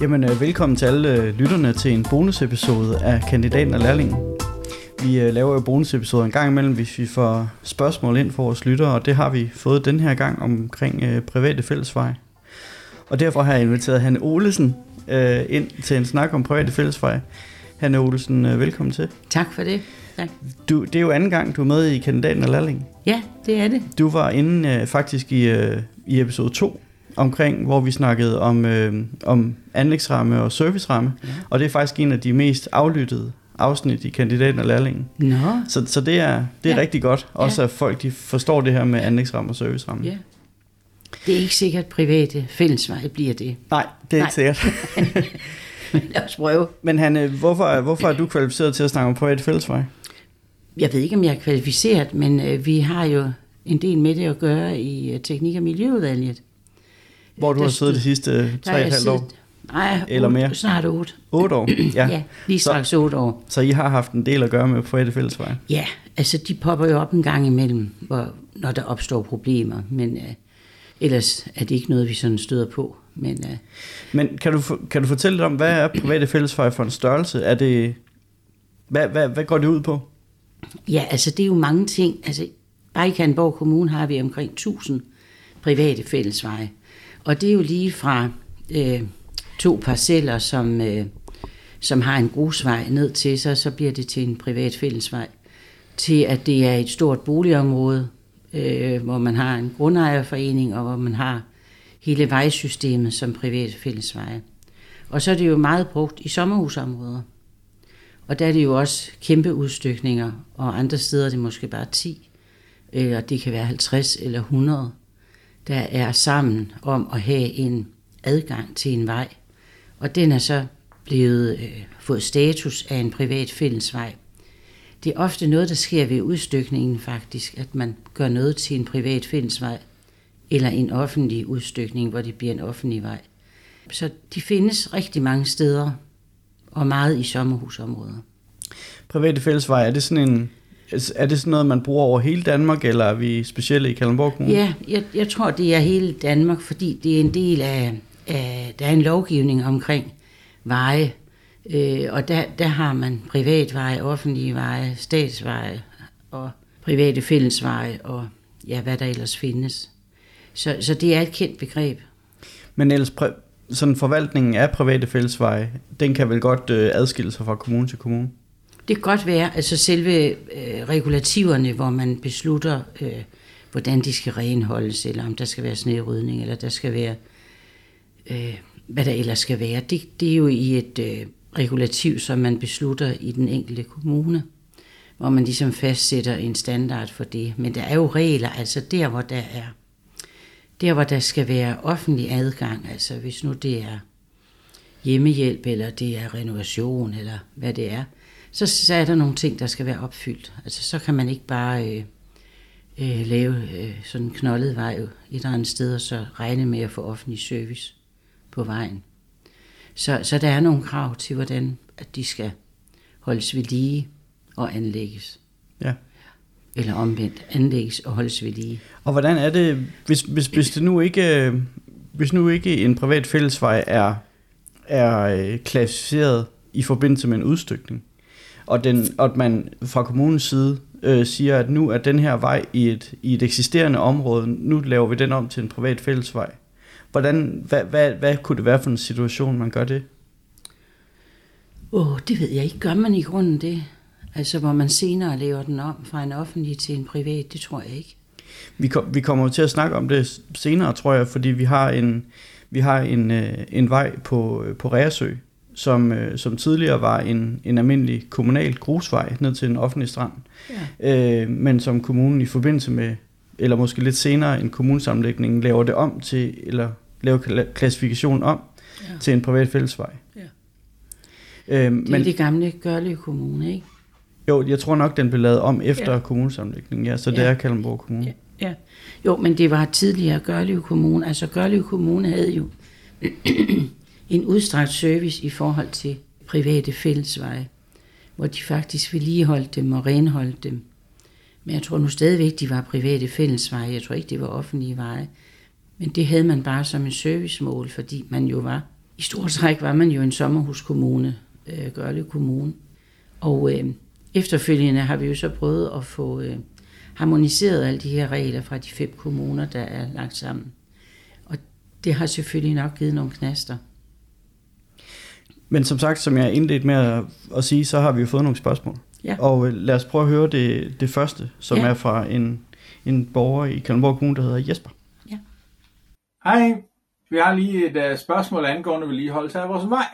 Jamen, øh, velkommen til alle øh, lytterne til en bonusepisode af Kandidaten og Lærlingen. Vi øh, laver jo bonusepisoder en gang imellem, hvis vi får spørgsmål ind for vores lyttere, og det har vi fået den her gang omkring øh, private fællesveje. Og derfor har jeg inviteret Hanne Olesen øh, ind til en snak om private fællesveje. Hanne Olesen, øh, velkommen til. Tak for det. Tak. Du, det er jo anden gang, du er med i Kandidaten og Lærlingen. Ja, det er det. Du var inde øh, faktisk i, øh, i episode 2 omkring, hvor vi snakkede om, øh, om anlægsramme og serviceramme, ja. og det er faktisk en af de mest aflyttede afsnit i kandidaten og lærlingen. Nå. Så, så det er, det er ja. rigtig godt, også Ja. at folk de forstår det her med anlægsramme og serviceramme. Ja. Det er ikke sikkert, at private fællesveje bliver det. Nej, det er ikke Nej. sikkert. Men lad os prøve. Men Hanne, hvorfor, hvorfor er du kvalificeret til at snakke om private fællesveje? Jeg ved ikke, om jeg er kvalificeret, men øh, vi har jo en del med det at gøre i øh, teknik- og miljøudvalget. Hvor du har siddet de sidste Der tre har og jeg et halvt år? Nej, Eller mere. Snart otte. 8 år? Ja, Ja. lige Så- straks otte år. Så I har haft en del at gøre med private fællesveje? Ja, altså de popper jo op en gang imellem, hvor, når der opstår problemer, men øh, ellers er det ikke noget, vi sådan støder på. Men øh, Men kan du, kan du fortælle lidt om, hvad er private fællesveje for en størrelse? Er det, hvad, hvad, hvad går det ud på? Ja, altså det er jo mange ting. Altså, bare i Kalundborg Kommune har vi omkring 1000 private fællesveje. Og det er jo lige fra øh, to parceller, som, øh, som har en grusvej ned til sig, så bliver det til en privat fællesvej. Til at det er et stort boligområde, øh, hvor man har en grundejerforening, og hvor man har hele vejsystemet som private fællesveje. Og så er det jo meget brugt i sommerhusområder. Og der er det jo også kæmpe udstykninger, og andre steder er det måske bare 10, eller øh, det kan være 50 eller 100, der er sammen om at have en adgang til en vej. Og den er så blevet øh, fået status af en privat fællesvej. Det er ofte noget, der sker ved udstykningen faktisk, at man gør noget til en privat fællesvej, eller en offentlig udstykning, hvor det bliver en offentlig vej. Så de findes rigtig mange steder, og meget i sommerhusområder. Private fællesveje, er det sådan en... Er det sådan noget, man bruger over hele Danmark, eller er vi specielle i Kalundborg Kommune? Ja, jeg, jeg tror, det er hele Danmark, fordi det er en del af, af der er en lovgivning omkring veje, øh, og der, der har man privatveje, offentlige veje, statsveje og private fællesveje og ja, hvad der ellers findes. Så, så det er et kendt begreb. Men ellers, sådan forvaltningen af private fællesveje, den kan vel godt øh, adskille sig fra kommune til kommune? Det kan godt være, altså selve øh, regulativerne, hvor man beslutter, øh, hvordan de skal renholdes, eller om der skal være snerydning, eller der skal være, øh, hvad der ellers skal være. Det, det er jo i et øh, regulativ, som man beslutter i den enkelte kommune, hvor man ligesom fastsætter en standard for det. Men der er jo regler, altså der, hvor der er, der, hvor der skal være offentlig adgang, altså hvis nu det er hjemmehjælp, eller det er renovation, eller hvad det er, så, så er der nogle ting, der skal være opfyldt. Altså så kan man ikke bare øh, øh, lave øh, sådan en knoldet vej et eller andet sted, og så regne med at få offentlig service på vejen. Så, så der er nogle krav til, hvordan at de skal holdes ved lige og anlægges. Ja. Eller omvendt, anlægges og holdes ved lige. Og hvordan er det, hvis, hvis, hvis det nu ikke, øh, hvis nu ikke en privat fællesvej er, er øh, klassificeret i forbindelse med en udstykning, og, den, og at man fra kommunens side øh, siger, at nu er den her vej i et, i et eksisterende område, nu laver vi den om til en privat fællesvej. Hvordan, hvad, hvad, hvad kunne det være for en situation, man gør det? Åh, oh, det ved jeg ikke. Gør man i grunden det? Altså, hvor man senere laver den om fra en offentlig til en privat, det tror jeg ikke. Vi, kom, vi kommer til at snakke om det senere, tror jeg, fordi vi har en, vi har en, øh, en vej på, øh, på Reersø, som, øh, som tidligere var en, en almindelig kommunal grusvej ned til en offentlig strand, Ja. øh, men som kommunen i forbindelse med, eller måske lidt senere en kommunesammenlægning, laver det om til, eller laver kla- klassifikationen om Ja. til en privat fællesvej. Ja. Øh, Det er men det gamle Gørlev Kommune, ikke? jo, jeg tror nok, den blev lavet om efter Ja. kommunesammenlægningen, ja, så det Ja. er Kalundborg Kommune. Ja. ja. Jo, men det var tidligere Gørlev Kommune. Altså Gørlev Kommune havde jo en udstrakt service i forhold til private fællesveje, hvor de faktisk vedligeholdt dem og renholdt dem. Men jeg tror nu stadigvæk, de var private fællesveje. Jeg tror ikke, det var offentlige veje. Men det havde man bare som en servicemål, fordi man jo var i stort træk var man jo en sommerhuskommune, øh, Gørle Kommune. Og øh, efterfølgende har vi jo så prøvet at få øh, harmoniseret alle de her regler fra de fem kommuner, der er lagt sammen. Og det har selvfølgelig nok givet nogle knaster. Men som sagt, som jeg indledt med at, at sige, så har vi jo fået nogle spørgsmål. Ja. Og øh, lad os prøve at høre det, det første, som Ja. er fra en, en borger i Kalundborg Kommune, der hedder Jesper. Hej, vi har lige et uh, spørgsmål angående vedligeholdelse af vores vej.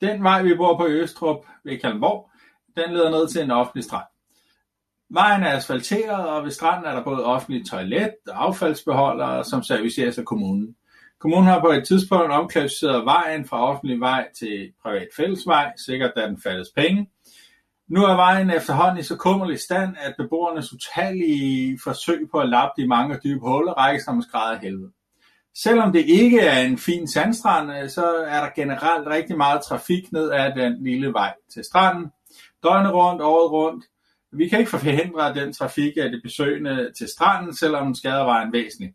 Den vej, vi bor på i Østrup ved Kalundborg, den leder ned til en offentlig strand. Vejen er asfalteret, og ved stranden er der både offentlig toilet og affaldsbeholdere, som serviceres af kommunen. Kommunen har på et tidspunkt omklassificeret vejen fra offentlig vej til privat fællesvej, sikkert da den fattes penge. Nu er vejen efterhånden i så kummerlig stand, at beboernes utallige forsøg på at lappe de mange dybe huller rækker som med skræd af helvede. Selvom det ikke er en fin sandstrand, øh, så er der generelt rigtig meget trafik ned ad den lille vej til stranden. Døgnet rundt, året rundt. Vi kan ikke forhindre den trafik af de besøgende til stranden, selvom den skader vejen væsentligt.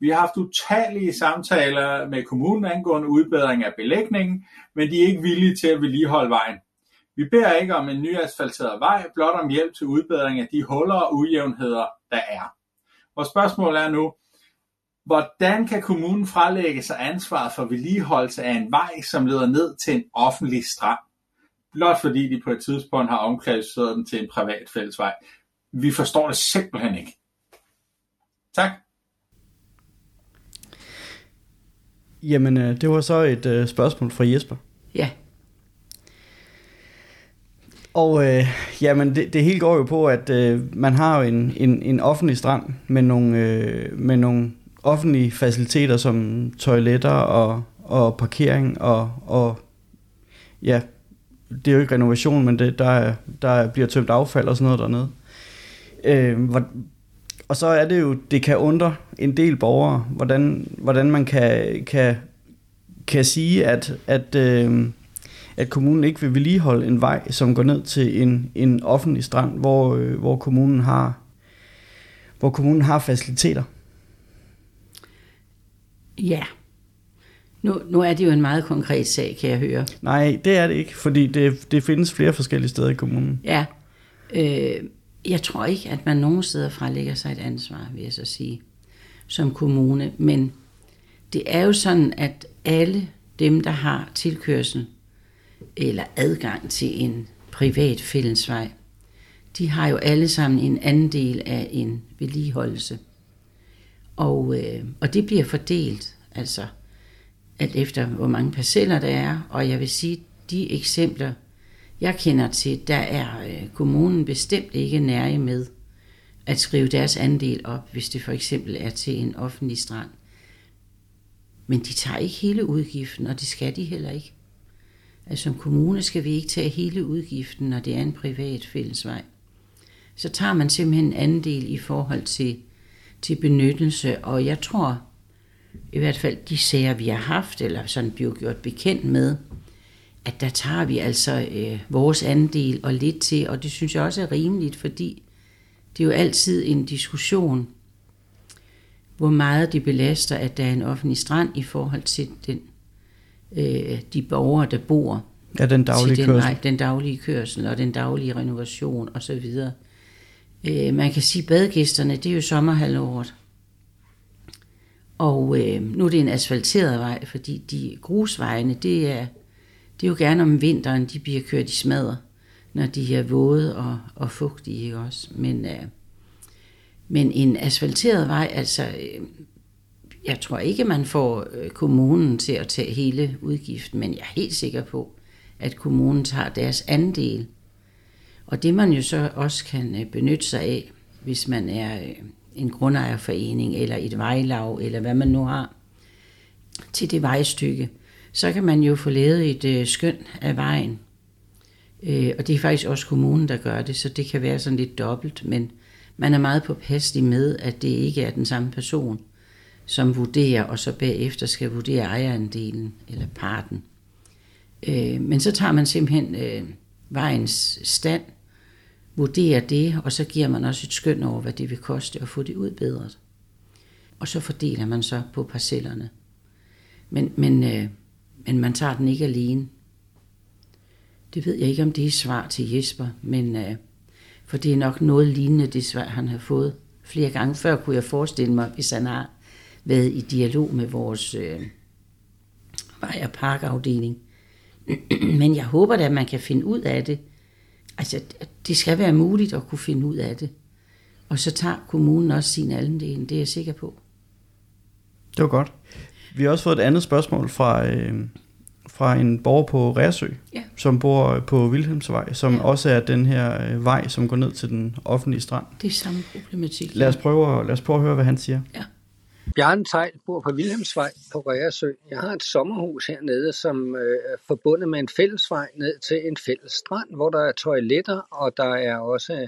Vi har haft utallige samtaler med kommunen angående udbedring af belægningen, men de er ikke villige til at vedligeholde vejen. Vi beder ikke om en ny asfalteret vej, blot om hjælp til udbedring af de huller og ujævnheder, der er. Vores spørgsmål er nu, Hvordan kan kommunen frelægge sig ansvaret for vedligeholdelse af en vej, som leder ned til en offentlig strand? Blot fordi de på et tidspunkt har omklassificeret den til en privat fællesvej. Vi forstår det simpelthen ikke. Tak. Jamen, øh, det var så et øh, spørgsmål fra Jesper. Ja, Og øh, jamen, det, det hele går jo på, at øh, man har jo en, en, en offentlig strand med nogle, øh, med nogle offentlige faciliteter som toiletter og, og parkering og, og ja, det er jo ikke renovation, men det, der, er, der bliver tømt affald og sådan noget dernede. Øh, og så er det jo, det kan undre en del borgere, hvordan, hvordan man kan, kan, kan sige, at, at, øh, at kommunen ikke vil vedligeholde en vej, som går ned til en, en offentlig strand, hvor, øh, hvor kommunen har hvor kommunen har faciliteter. ja. Nu, nu er det jo en meget konkret sag, kan jeg høre. Nej, det er det ikke, fordi det, det findes flere forskellige steder i kommunen. Ja, øh, jeg tror ikke, at man nogen steder frelægger sig et ansvar, vil jeg så sige, som kommune. Men det er jo sådan, at alle dem, der har tilkørsel eller adgang til en privat fællesvej, de har jo alle sammen en anden del af en vedligeholdelse. Og, øh, og det bliver fordelt, altså alt efter hvor mange parceller der er. Og jeg vil sige, de eksempler, jeg kender til, der er øh, kommunen bestemt ikke nærige med at skrive deres andel op, hvis det for eksempel er til en offentlig strand. Men de tager ikke hele udgiften, og det skal de heller ikke. Altså som kommune skal vi ikke tage hele udgiften, når det er en privat fællesvej. Så tager man simpelthen en andel i forhold til, til benyttelse, og jeg tror, i hvert fald de sager, vi har haft, eller sådan bliver gjort bekendt med, at der tager vi altså øh, vores andel og lidt til, og det synes jeg også er rimeligt, fordi det er jo altid en diskussion, hvor meget det belaster, at der er en offentlig strand i forhold til den, øh, de borgere, der bor Ja, den daglige den, kørsel. vej, den daglige kørsel og den daglige renovation osv. Øh, man kan sige, at badegæsterne, det er jo sommerhalvåret. Og øh, nu er det en asfalteret vej, fordi de grusvejene, det er, det er jo gerne om vinteren, de bliver kørt i smadder, når de er våde og, og fugtige, også? Men, øh, men en asfalteret vej, altså, øh, jeg tror ikke, man får øh, kommunen til at tage hele udgiften, men jeg er helt sikker på, at kommunen tager deres andel. Og det man jo så også kan øh, benytte sig af, hvis man er øh, en grundejerforening eller et vejlav, eller hvad man nu har, til det vejstykke, så kan man jo få lavet et øh, skøn af vejen. Øh, og det er faktisk også kommunen, der gør det, så det kan være sådan lidt dobbelt, men man er meget påpasselig med, at det ikke er den samme person, som vurderer, og så bagefter skal vurdere ejerandelen eller parten. Øh, men så tager man simpelthen øh, vejens stand, vurderer det, og så giver man også et skøn over, hvad det vil koste at få det udbedret. Og så fordeler man så på parcellerne. Men, men øh, men man tager den ikke alene. Det ved jeg ikke, om det er svar til Jesper, men øh, for det er nok noget lignende det svar, han har fået flere gange før, kunne jeg forestille mig, hvis han har været i dialog med vores øh, vej- og parkafdeling. men jeg håber da, at man kan finde ud af det. Altså, det skal være muligt at kunne finde ud af det. Og så tager kommunen også sin andel, det er jeg sikker på. Det var godt. Vi har også fået et andet spørgsmål fra, øh, fra en borger på Ræsø, Ja. som bor på Vilhelmsvej, som Ja. også er den her øh, vej, som går ned til den offentlige strand. Det er samme problematik. Lad os prøve, at- lad os prøve at høre, hvad han siger. Bjarne Tejl bor på Vilhelmsvej på Reersø. Jeg har et sommerhus hernede, som øh, er forbundet med en fællesvej ned til en fælles strand, hvor der er toiletter, og der er også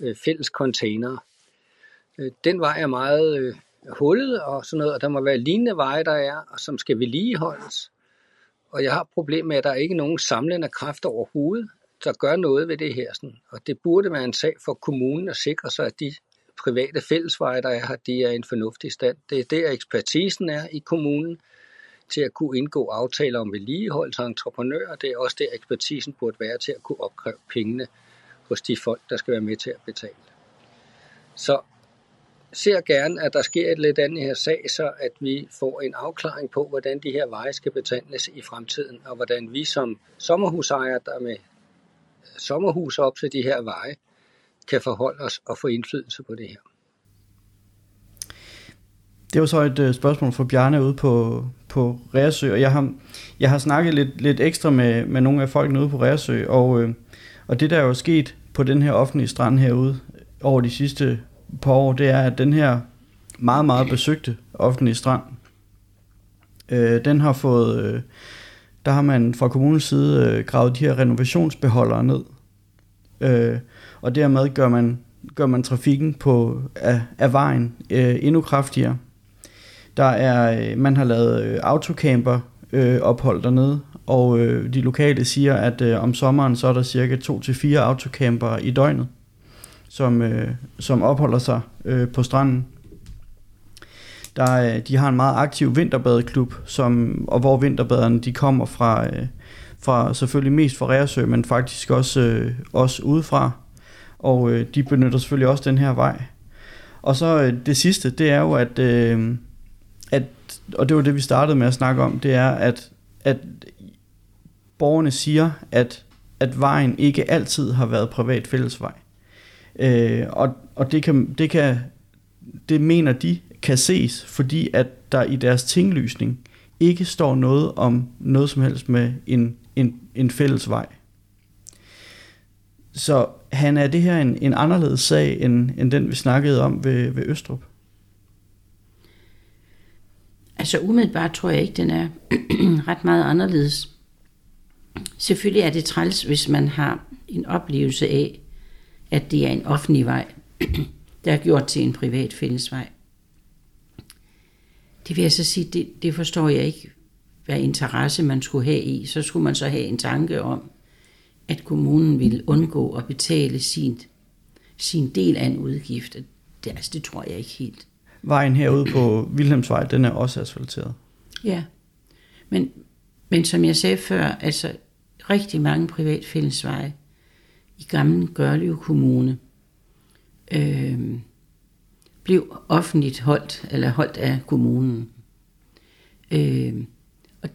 øh, fælles containere. Øh, den vej er meget øh, hullet og sådan noget, og der må være lignende veje, der er, og som skal vedligeholdes. Og jeg har problemer med, at der ikke er nogen samlende kræfter overhovedet, der gør noget ved det her. Sådan. Og det burde være en sag for kommunen at sikre sig, at de private fællesveje, der er her, de er i en fornuftig stand. Det er der ekspertisen er i kommunen til at kunne indgå aftaler om vedligeholdelse af entreprenører. Det er også der ekspertisen burde være til at kunne opkræve pengene hos de folk, der skal være med til at betale. Så ser gerne, at der sker et lidt andet her sag, så at vi får en afklaring på, hvordan de her veje skal betales i fremtiden, og hvordan vi som sommerhusejere, der med sommerhus op til de her veje, kan forholde os og få indflydelse på det her. Det var så et øh, spørgsmål fra Bjarne ude på, på Ræsø, og jeg har, jeg har snakket lidt, lidt ekstra med, med nogle af folkene ude på Ræsø, og, øh, og det der er jo sket på den her offentlige strand herude over de sidste par år, det er, at den her meget, meget besøgte offentlige strand, øh, den har fået, øh, der har man fra kommunens side øh, gravet de her renovationsbeholdere ned, øh, og dermed gør man, gør man trafikken på, af, af vejen øh, endnu kraftigere. Der er, øh, man har lavet øh, autocamper øh, ophold dernede, og øh, de lokale siger, at øh, om sommeren så er der cirka 2-4 autocamper i døgnet, som, øh, som opholder sig øh, på stranden. Der øh, de har en meget aktiv vinterbadeklub, som, og hvor vinterbaderne de kommer fra, øh, fra selvfølgelig mest fra Reersø, men faktisk også, øh, også udefra. Og øh, de benytter selvfølgelig også den her vej. Og så øh, det sidste, det er jo, at, øh, at, og det var det, vi startede med at snakke om, det er, at, at borgerne siger, at, at vejen ikke altid har været privat fællesvej. Øh, og og det, kan, det, kan, det mener de kan ses, fordi at der i deres tinglysning ikke står noget om noget som helst med en, en, en fælles vej. Så han er det her en, en anderledes sag, end, end den vi snakkede om ved, ved Østrup? Altså umiddelbart tror jeg ikke, den er ret meget anderledes. Selvfølgelig er det træls, hvis man har en oplevelse af, at det er en offentlig vej, der er gjort til en privat fællesvej. Det vil jeg så sige, det, det forstår jeg ikke, hvad interesse man skulle have i. Så skulle man så have en tanke om, at kommunen ville undgå at betale sin, sin del af en udgift. Det, altså, det tror jeg ikke helt. Vejen herude på Vilhelmsvej, den er også asfalteret. Ja, men, men som jeg sagde før, altså rigtig mange privat fællesveje i gamle Gørlev Kommune øh, blev offentligt holdt, eller holdt af kommunen. Øh, og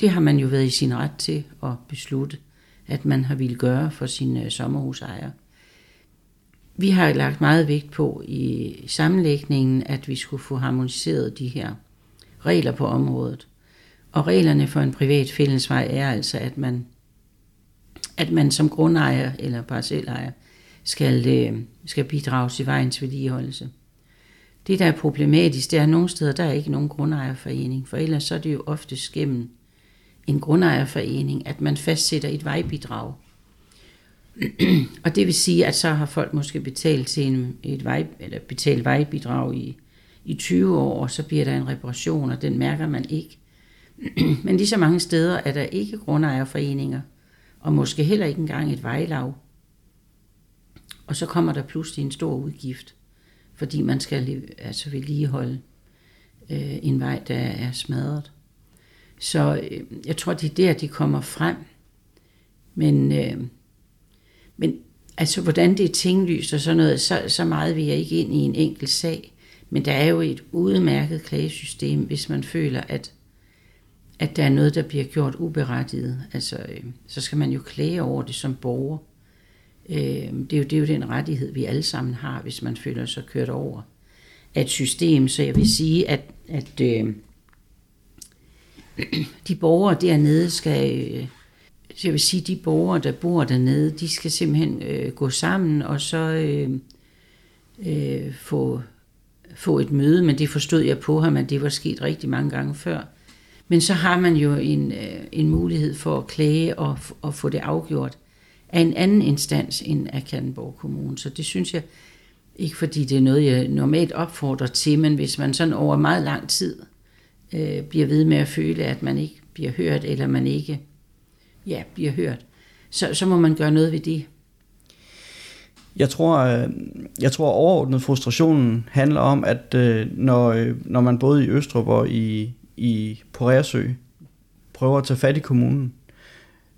det har man jo været i sin ret til at beslutte, at man har ville gøre for sine øh, sommerhusejere. Vi har lagt meget vægt på i sammenlægningen, at vi skulle få harmoniseret de her regler på området. Og reglerne for en privat fællesvej er altså, at man, at man som grundejer eller parcelejer skal, øh, skal bidrage til vejens vedligeholdelse. Det, der er problematisk, det er, at nogle steder, der er ikke nogen grundejerforening, for ellers så er det jo ofte gennem en grundejerforening, at man fastsætter et vejbidrag. og det vil sige, at så har folk måske betalt til en, et vej, eller betalt vejbidrag i, i 20 år, og så bliver der en reparation, og den mærker man ikke. Men lige så mange steder er der ikke grundejerforeninger, og måske heller ikke engang et vejlav. Og så kommer der pludselig en stor udgift, fordi man skal altså vedligeholde øh, en vej, der er smadret. Så øh, jeg tror, det er der, de kommer frem. Men, øh, men altså, hvordan det er tinglyst og sådan noget, så, så meget vil jeg ikke ind i en enkelt sag. Men der er jo et udmærket klagesystem, hvis man føler, at, at der er noget, der bliver gjort uberettiget. Altså, øh, så skal man jo klage over det som borger. Øh, det, er jo, det er jo den rettighed, vi alle sammen har, hvis man føler sig kørt over af et system. Så jeg vil sige, at, at øh, de borgere dernede skal... Øh, jeg vil sige, de borgere, der bor dernede, de skal simpelthen øh, gå sammen og så øh, øh, få, få et møde, men det forstod jeg på ham, at det var sket rigtig mange gange før. Men så har man jo en, øh, en mulighed for at klage og, og få det afgjort af en anden instans end af Kallenborg Kommune. Så det synes jeg, ikke fordi det er noget, jeg normalt opfordrer til, men hvis man sådan over meget lang tid øh, bliver ved med at føle, at man ikke bliver hørt, eller man ikke ja, bliver hørt, så, så må man gøre noget ved det. Jeg tror, øh, jeg tror overordnet frustrationen handler om, at øh, når, når man både i Østrup og i, i på Reersø prøver at tage fat i kommunen,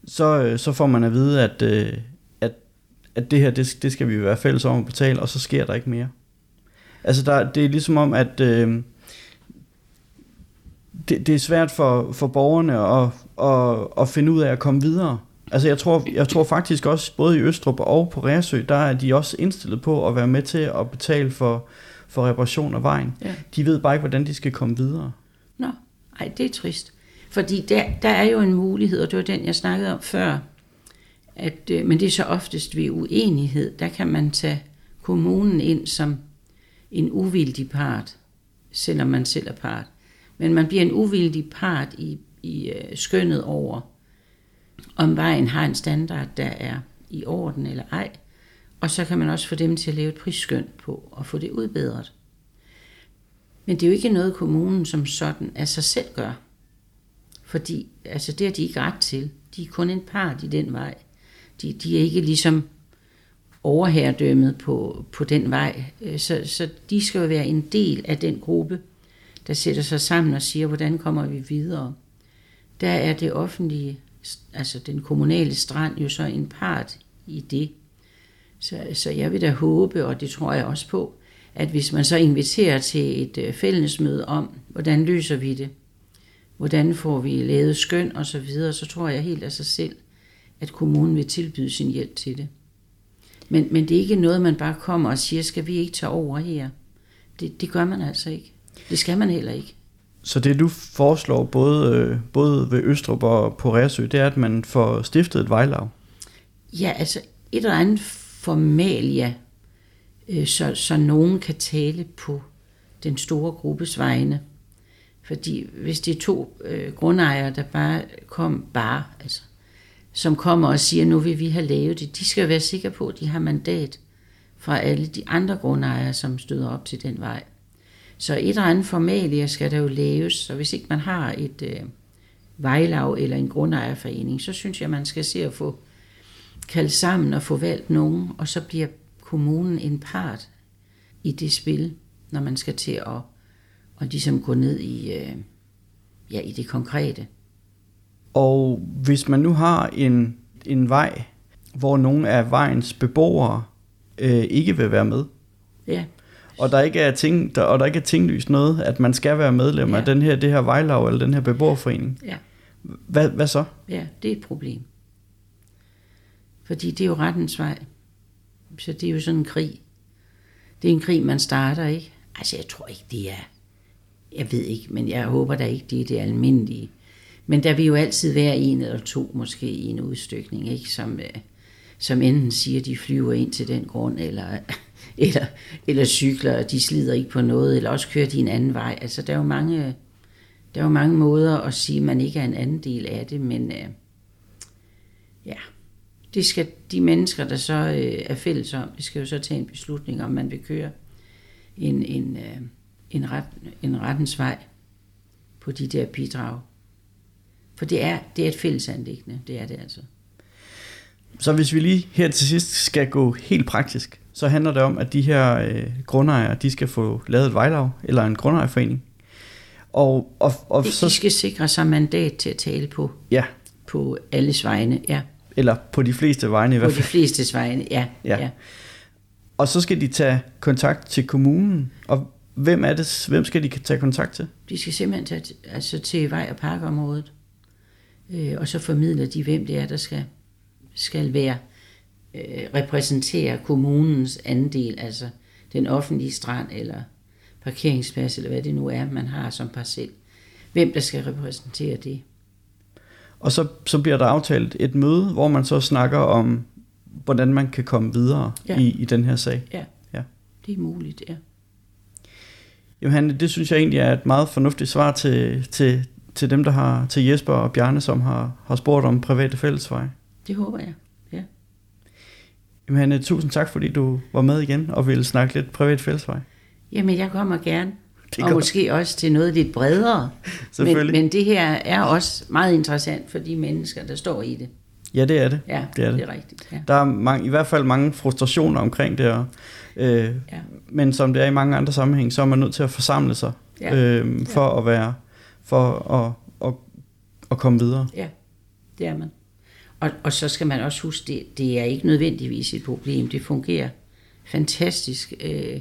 så, så får man at vide, at, at, at det her, det, det skal vi være fælles om at betale, og så sker der ikke mere. Altså, der, det er ligesom om, at øh, det, det er svært for, for borgerne at, at, at finde ud af at komme videre. Altså jeg tror, jeg tror faktisk også, både i Østrup og på Ræsø, der er de også indstillet på at være med til at betale for, for reparation af vejen. Ja. De ved bare ikke, hvordan de skal komme videre. Ej, det er trist. Fordi der, der er jo en mulighed, og det var den, jeg snakkede om før, at, øh, men det er så oftest ved uenighed, der kan man tage kommunen ind som en uvildig part, selvom man selv er part. Men man bliver en uvildig part i, i øh, skønnet over, om vejen har en standard, der er i orden eller ej. Og så kan man også få dem til at lave et prisskøn på og få det udbedret. Men det er jo ikke noget, kommunen som sådan af sig selv gør. Fordi altså, det har de ikke ret til. De er kun en part i den vej. De, de er ikke ligesom overherredømmet på, på den vej. Øh, så, så de skal jo være en del af den gruppe, der sætter sig sammen og siger, hvordan kommer vi videre. Der er det offentlige, altså den kommunale strand, jo så en part i det. Så, så jeg vil da håbe, og det tror jeg også på, at hvis man så inviterer til et øh, fællesmøde om, hvordan løser vi det, hvordan får vi lavet skøn og så videre, så tror jeg helt af sig selv, at kommunen vil tilbyde sin hjælp til det. Men, men det er ikke noget, man bare kommer og siger, skal vi ikke tage over her? Det, det gør man altså ikke. Det skal man heller ikke. Så det du foreslår både, øh, både ved Østrup og på Ræsø, det er, at man får stiftet et vejlav? Ja, altså et eller andet formalia, øh, så, så nogen kan tale på den store gruppes vegne. Fordi hvis det er to øh, grundejere, der bare kom bare, altså, som kommer og siger, nu vil vi have lavet det, de skal være sikre på, at de har mandat fra alle de andre grundejere, som støder op til den vej. Så et eller andet formalie skal der jo laves, så hvis ikke man har et øh, vejlav eller en grundejerforening, så synes jeg, man skal se at få kaldt sammen og få valgt nogen, og så bliver kommunen en part i det spil, når man skal til at, at ligesom gå ned i, øh, ja, i det konkrete. Og hvis man nu har en, en vej, hvor nogle af vejens beboere øh, ikke vil være med, ja og der ikke er ting, der, og der ikke er tinglyst noget, at man skal være medlem ja. af den her, det her vejlav eller den her beboerforening. Ja. Hvad, hvad så? Ja, det er et problem. Fordi det er jo rettens vej. Så det er jo sådan en krig. Det er en krig, man starter, ikke? Altså, jeg tror ikke, det er... Jeg ved ikke, men jeg håber da ikke, det er det almindelige. Men der vil jo altid være en eller to, måske i en udstykning, ikke? Som, øh, som enten siger, de flyver ind til den grund, eller eller, eller cykler, og de slider ikke på noget, eller også kører de en anden vej. Altså, der er jo mange, der er jo mange måder at sige, at man ikke er en anden del af det, men øh, ja, det skal de mennesker, der så øh, er fælles om, det skal jo så tage en beslutning, om man vil køre en, en, øh, en, ret, en rettens vej på de der bidrag. For det er, det er et fælles anlæggende, det er det altså. Så hvis vi lige her til sidst skal gå helt praktisk, så handler det om, at de her øh, grundejere, de skal få lavet et vejlav eller en grundejerforening. Og, og, og De, så, de skal sikre sig mandat til at tale på, ja, på alles vegne. Ja, eller på de fleste vegne i på hvert de fald. flestes vegne. Ja, Ja. ja. Og så skal de tage kontakt til kommunen. Og hvem er det, hvem skal de tage kontakt til? De skal simpelthen tage altså til vej- og parkområdet. Øh, og så formidler de, hvem det er, der skal, skal være øh, repræsentere kommunens andel, altså den offentlige strand eller parkeringsplads, eller hvad det nu er, man har som parcel. Hvem der skal repræsentere det. Og så, så bliver der aftalt et møde, hvor man så snakker om, hvordan man kan komme videre Ja. i, i den her sag. Ja, Ja. det er muligt, ja. Johanne, det synes jeg egentlig er et meget fornuftigt svar til, til, til dem, der har, til Jesper og Bjarne, som har, har spurgt om private fællesveje. Det håber jeg. Ja. Johanne, tusind tak, fordi du var med igen og ville snakke lidt privat fællesvej. Jamen, jeg kommer gerne. Det og måske også til noget lidt bredere. Men, men det her er også meget interessant for de mennesker, der står i det. Ja, det er det. Ja, det er det. det er rigtigt. Ja. Der er mange, i hvert fald mange frustrationer omkring det, og, øh, Ja. men som det er i mange andre sammenhæng, så er man nødt til at forsamle sig Ja. øh, for at være, for at, at, at komme videre. Ja, det er man. Og, og så skal man også huske, det, det er ikke nødvendigvis et problem. Det fungerer fantastisk øh,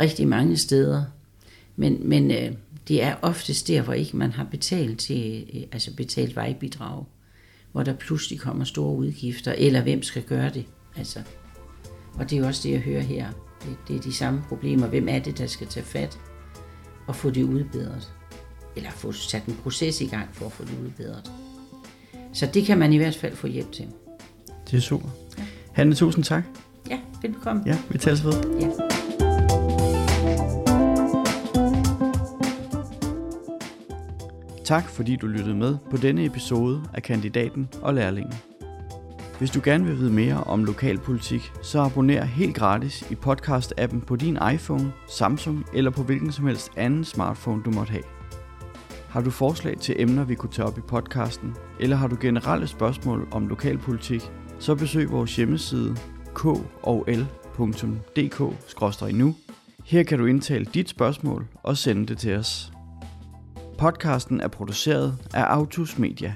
rigtig mange steder. Men, men øh, det er oftest der, hvor ikke man har betalt til, øh, altså betalt vejbidrag, hvor der pludselig kommer store udgifter, eller hvem skal gøre det. Altså. Og det er jo også det, jeg hører her. Det, det er de samme problemer. Hvem er det, der skal tage fat og få det udbedret? Eller få sat en proces i gang for at få det udbedret. Så det kan man i hvert fald få hjælp til. Det er super. Hanne, tusind tak. Ja, velkommen. Ja, vi tales ved. ja. Tak fordi du lyttede med på denne episode af Kandidaten og Lærlingen. Hvis du gerne vil vide mere om lokalpolitik, så abonner helt gratis i podcast-appen på din iPhone, Samsung eller på hvilken som helst anden smartphone du måtte have. Har du forslag til emner, vi kunne tage op i podcasten, eller har du generelle spørgsmål om lokalpolitik, så besøg vores hjemmeside kol.dk-nu. Her kan du indtale dit spørgsmål og sende det til os. Podcasten er produceret af Autus Media.